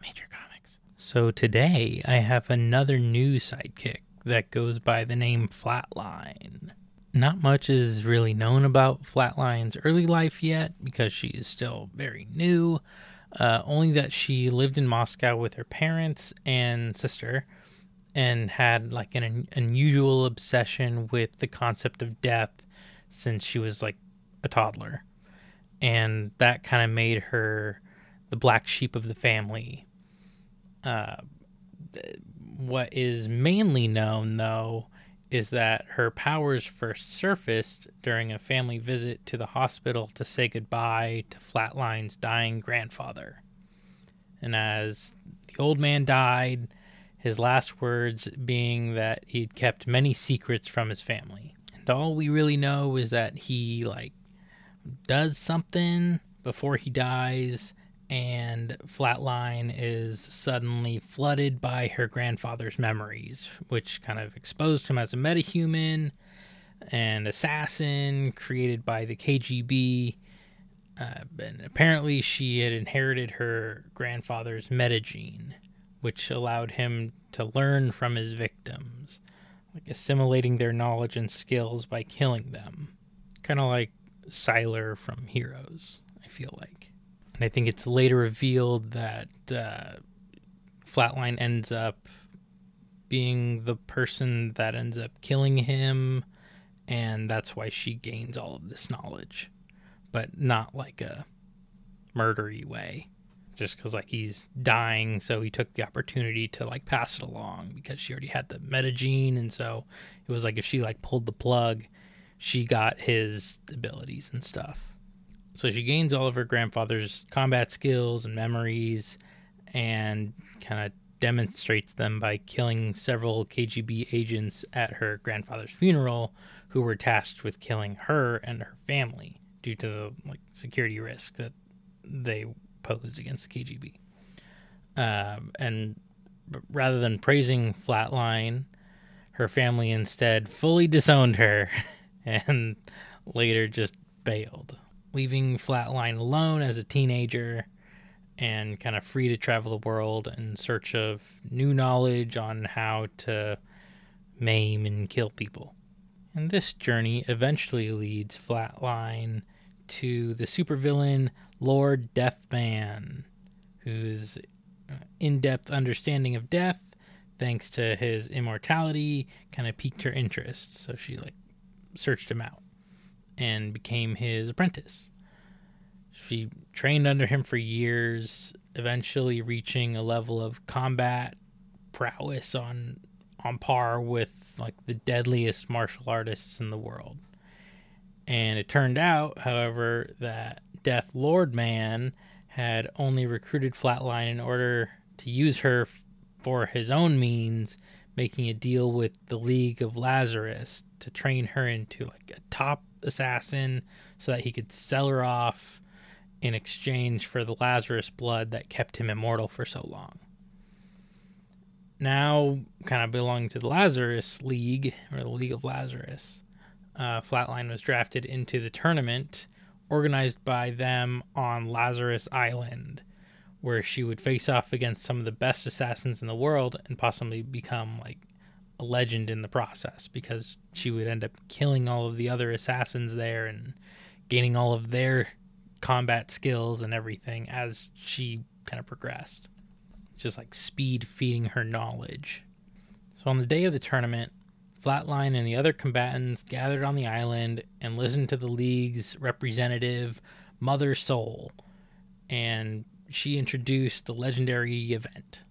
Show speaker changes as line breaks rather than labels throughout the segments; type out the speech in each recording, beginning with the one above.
Major Comics. So today I have another new sidekick that goes by the name Flatline. Not much is really known about Flatline's early life yet because she is still very new. Uh, only that she lived in Moscow with her parents and sister and had like an un- unusual obsession with the concept of death since she was like a toddler. And that kind of made her the black sheep of the family. Uh, what is mainly known, though, is that her powers first surfaced during a family visit to the hospital to say goodbye to Flatline's dying grandfather. And as the old man died, his last words being that he'd kept many secrets from his family. And all we really know is that he, like, does something before he dies and Flatline is suddenly flooded by her grandfather's memories, which kind of exposed him as a metahuman and assassin created by the KGB. Uh, and apparently, she had inherited her grandfather's metagene, which allowed him to learn from his victims, like assimilating their knowledge and skills by killing them. Kind of like Sylar from Heroes, I feel like. And I think it's later revealed that uh, Flatline ends up being the person that ends up killing him, and that's why she gains all of this knowledge, but not like a murdery way. Just because like he's dying, so he took the opportunity to like pass it along because she already had the metagene, and so it was like if she like pulled the plug, she got his abilities and stuff. So she gains all of her grandfather's combat skills and memories and kind of demonstrates them by killing several KGB agents at her grandfather's funeral who were tasked with killing her and her family due to the like security risk that they posed against the KGB. Um, and rather than praising Flatline, her family instead fully disowned her and later just bailed leaving Flatline alone as a teenager and kind of free to travel the world in search of new knowledge on how to maim and kill people. And this journey eventually leads Flatline to the supervillain Lord Deathman, whose uh, in depth understanding of death, thanks to his immortality, kind of piqued her interest. So she like searched him out and became his apprentice. She trained under him for years, eventually reaching a level of combat prowess on on par with like the deadliest martial artists in the world. And it turned out, however, that Death Lord Man had only recruited Flatline in order to use her for his own means, making a deal with the League of Lazarus to train her into like a top assassin so that he could sell her off in exchange for the Lazarus blood that kept him immortal for so long. Now, kind of belonging to the Lazarus League, or the League of Lazarus, uh, Flatline was drafted into the tournament organized by them on Lazarus Island, where she would face off against some of the best assassins in the world and possibly become like a legend in the process because she would end up killing all of the other assassins there and gaining all of their combat skills and everything as she kind of progressed. Just like speed feeding her knowledge. So on the day of the tournament, Flatline and the other combatants gathered on the island and listened to the league's representative, Mother Soul, and she introduced the legendary event.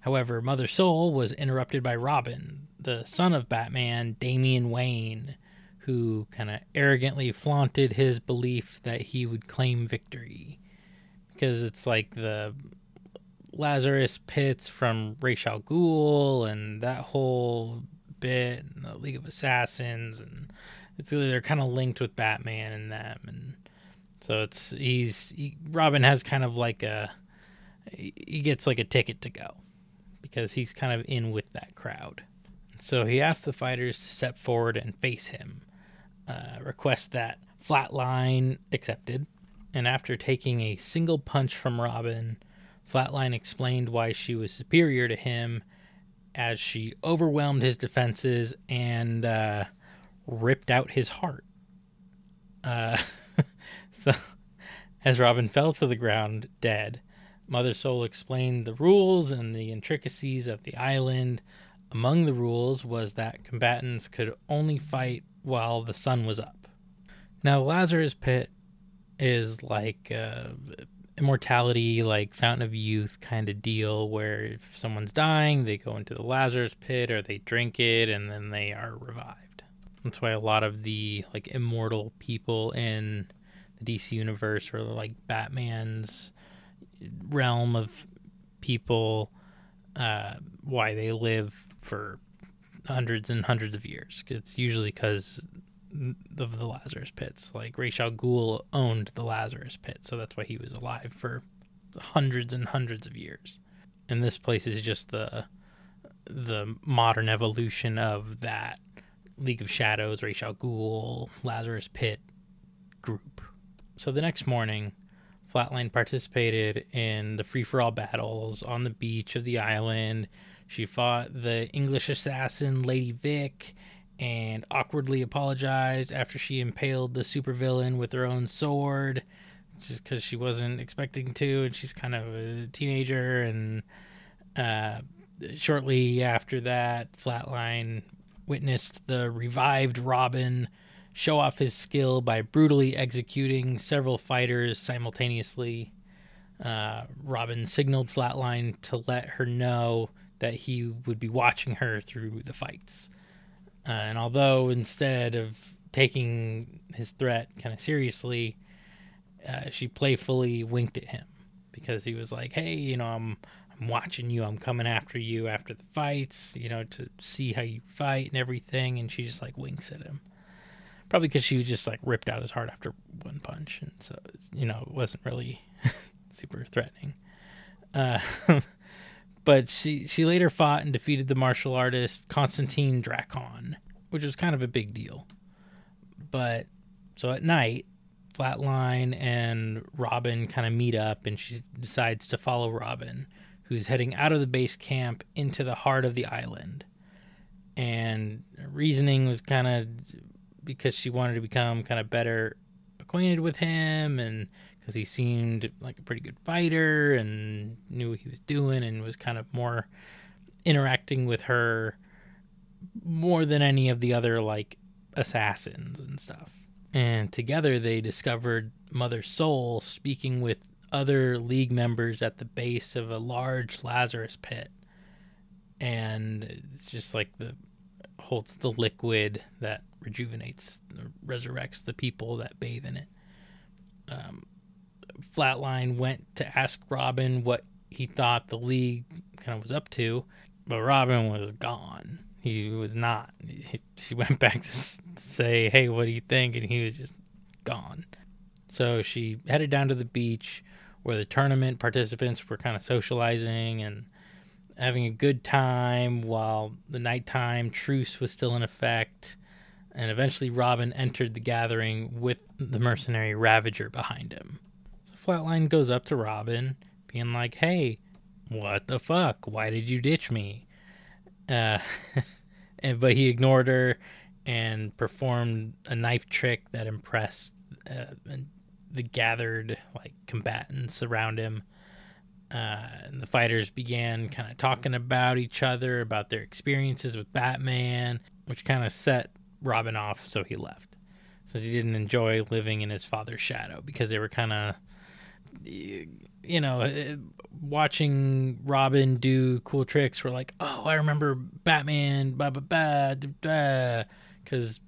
However, Mother Soul was interrupted by Robin, the son of Batman, Damian Wayne, who kind of arrogantly flaunted his belief that he would claim victory. Because it's like the Lazarus Pits from Ra's al Ghul and that whole bit, and the League of Assassins, and it's, they're kind of linked with Batman and them, and so it's he's he, Robin has kind of like a he gets like a ticket to go because he's kind of in with that crowd. So he asks the fighters to step forward and face him. Uh, request that Flatline accepted, And after taking a single punch from Robin, Flatline explained why she was superior to him as she overwhelmed his defenses and uh, ripped out his heart. Uh, so, as Robin fell to the ground dead, Mother Soul explained the rules and the intricacies of the island. Among the rules was that combatants could only fight while the sun was up. Now, Lazarus Pit is like uh, immortality, like Fountain of Youth kind of deal, where if someone's dying, they go into the Lazarus Pit or they drink it and then they are revived. That's why a lot of the like immortal people in the DC universe or like Batman's realm of people, uh, why they live for hundreds and hundreds of years. It's usually because of the Lazarus pits. Like Ra's al Ghul owned the Lazarus pit, so that's why he was alive for hundreds and hundreds of years. And this place is just the the modern evolution of that League of Shadows, Ra's al Lazarus Pit group. So the next morning, Flatline participated in the free for all battles on the beach of the island. She fought the English assassin Lady Vic and awkwardly apologized after she impaled the supervillain with her own sword just because she wasn't expecting to and she's kind of a teenager and uh, shortly after that flatline witnessed the revived robin show off his skill by brutally executing several fighters simultaneously. Uh, robin signaled flatline to let her know that he would be watching her through the fights. Uh, and although instead of taking his threat kind of seriously, uh, she playfully winked at him because he was like, "Hey, you know, I'm I'm watching you. I'm coming after you after the fights, you know, to see how you fight and everything." And she just like winks at him, probably because she was just like ripped out his heart after one punch, and so you know, it wasn't really super threatening. Uh, but she she later fought and defeated the martial artist Constantine Drakon, which was kind of a big deal. But so at night, Flatline and Robin kind of meet up, and she decides to follow Robin, who's heading out of the base camp into the heart of the island. And reasoning was kind of because she wanted to become kind of better acquainted with him and because he seemed like a pretty good fighter and knew what he was doing and was kind of more interacting with her more than any of the other like assassins and stuff. And together they discovered Mother Soul speaking with other league members at the base of a large Lazarus pit. And it's just like the holds the liquid that rejuvenates, resurrects the people that bathe in it. Um, Flatline went to ask Robin what he thought the league kind of was up to, but Robin was gone. He was not. He, she went back to say, "Hey, what do you think?" and he was just gone. So she headed down to the beach where the tournament participants were kind of socializing and having a good time while the nighttime truce was still in effect. And eventually, Robin entered the gathering with the mercenary Ravager behind him. So Flatline goes up to Robin, being like, "Hey, what the fuck? Why did you ditch me?" Uh, and but he ignored her and performed a knife trick that impressed uh, the gathered like combatants around him. Uh, and the fighters began kind of talking about each other, about their experiences with Batman, which kind of set Robin off, so he left. Since he didn't enjoy living in his father's shadow because they were kind of you know, uh, watching Robin do cool tricks, we're like, oh, I remember Batman, because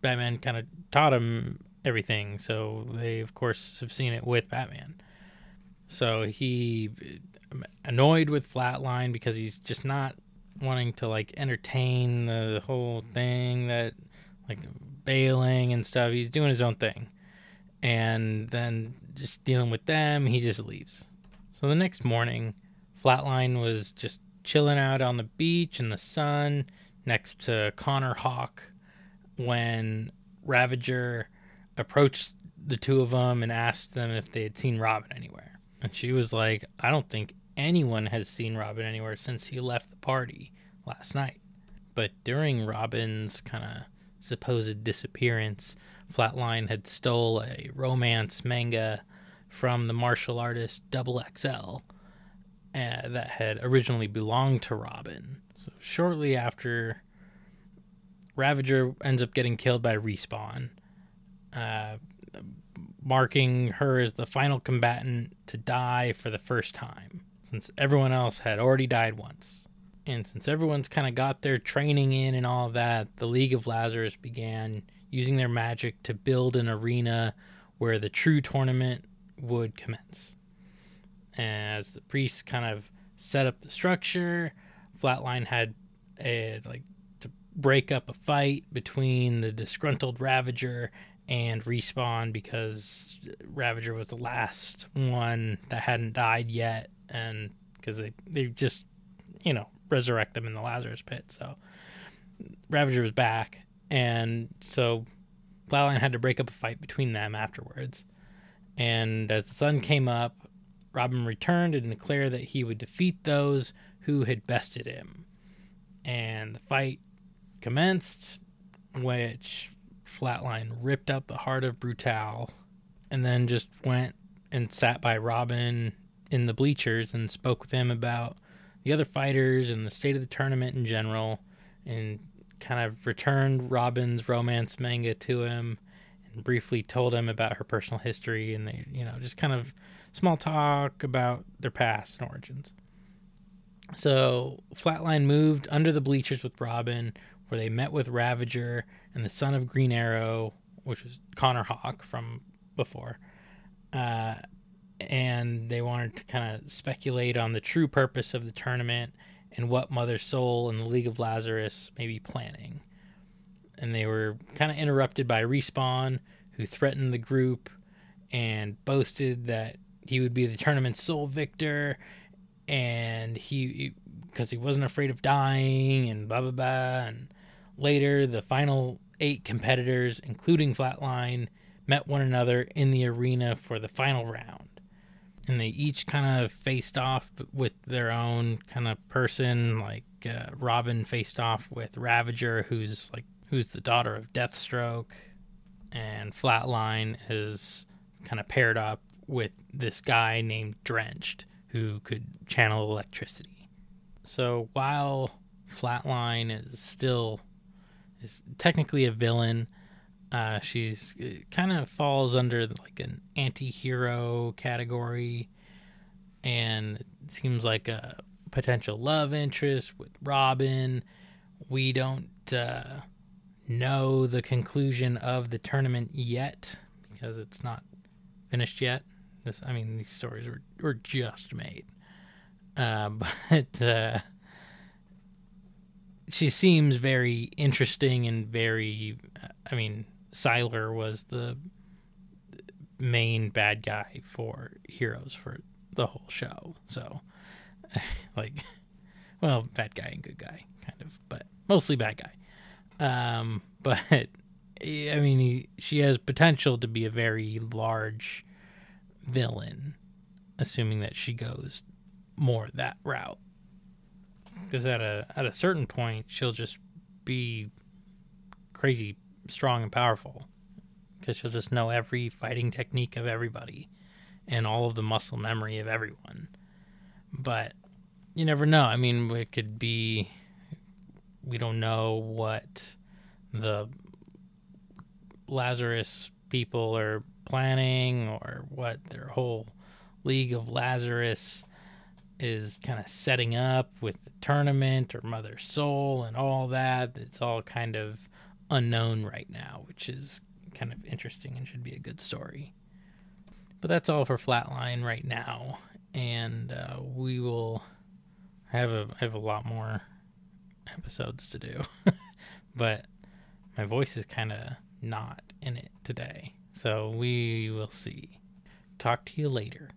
Batman kind of taught him everything. So they, of course, have seen it with Batman. So he annoyed with Flatline because he's just not wanting to like entertain the whole thing that like bailing and stuff. He's doing his own thing. And then just dealing with them, he just leaves. So the next morning, Flatline was just chilling out on the beach in the sun next to Connor Hawke when Ravager approached the two of them and asked them if they had seen Robin anywhere. And she was like, I don't think anyone has seen Robin anywhere since he left the party last night. But during Robin's kind of supposed disappearance, Flatline had stole a romance manga from the martial artist Double XL uh, that had originally belonged to Robin. So shortly after Ravager ends up getting killed by Respawn, uh, marking her as the final combatant to die for the first time, since everyone else had already died once. And since everyone's kind of got their training in and all that, the League of Lazarus began using their magic to build an arena where the true tournament would commence. As the priests kind of set up the structure, Flatline had a like to break up a fight between the disgruntled Ravager and respawn because Ravager was the last one that hadn't died yet, and because they they just you know resurrect them in the Lazarus pit. So Ravager was back, and so Flatline had to break up a fight between them afterwards. And as the sun came up, Robin returned and declared that he would defeat those who had bested him. And the fight commenced, which Flatline ripped out the heart of Brutal and then just went and sat by Robin in the bleachers and spoke with him about the other fighters and the state of the tournament in general and kind of returned Robin's romance manga to him and briefly told him about her personal history and they, you know, just kind of small talk about their past and origins. So Flatline moved under the bleachers with Robin, where they met with Ravager and the son of Green Arrow, which was Connor Hawke from before. Uh, and they wanted to kind of speculate on the true purpose of the tournament and what Mother Soul and the League of Lazarus may be planning. And they were kind of interrupted by Respawn, who threatened the group and boasted that he would be the tournament's sole victor and he because he wasn't afraid of dying and blah blah blah and Later, the final eight competitors, including Flatline, met one another in the arena for the final round. And they each kind of faced off with their own kind of person. Like uh, Robin faced off with Ravager, who's like who's the daughter of Deathstroke, and Flatline is kind of paired up with this guy named Drenched, who could channel electricity. So while Flatline is still is technically a villain. Uh, she's uh, kind of falls under like an anti-hero category, and seems like a potential love interest with Robin. We don't uh, know the conclusion of the tournament yet because it's not finished yet. This, I mean, these stories were were just made, uh, but uh, she seems very interesting and very. I mean, Sylar was the main bad guy for Heroes for the whole show. So, like, well, bad guy and good guy, kind of, but mostly bad guy. Um, but I mean, he, she has potential to be a very large villain, assuming that she goes more that route because at a at a certain point she'll just be crazy strong and powerful because she'll just know every fighting technique of everybody and all of the muscle memory of everyone. But you never know. I mean, it could be we don't know what the Lazarus people are planning or what their whole League of Lazarus is kind of setting up with the tournament or Mother Soul and all that. It's all kind of unknown right now, which is kind of interesting and should be a good story. But that's all for Flatline right now, and uh, we will have a have a lot more episodes to do. but my voice is kind of not in it today, so we will see. Talk to you later.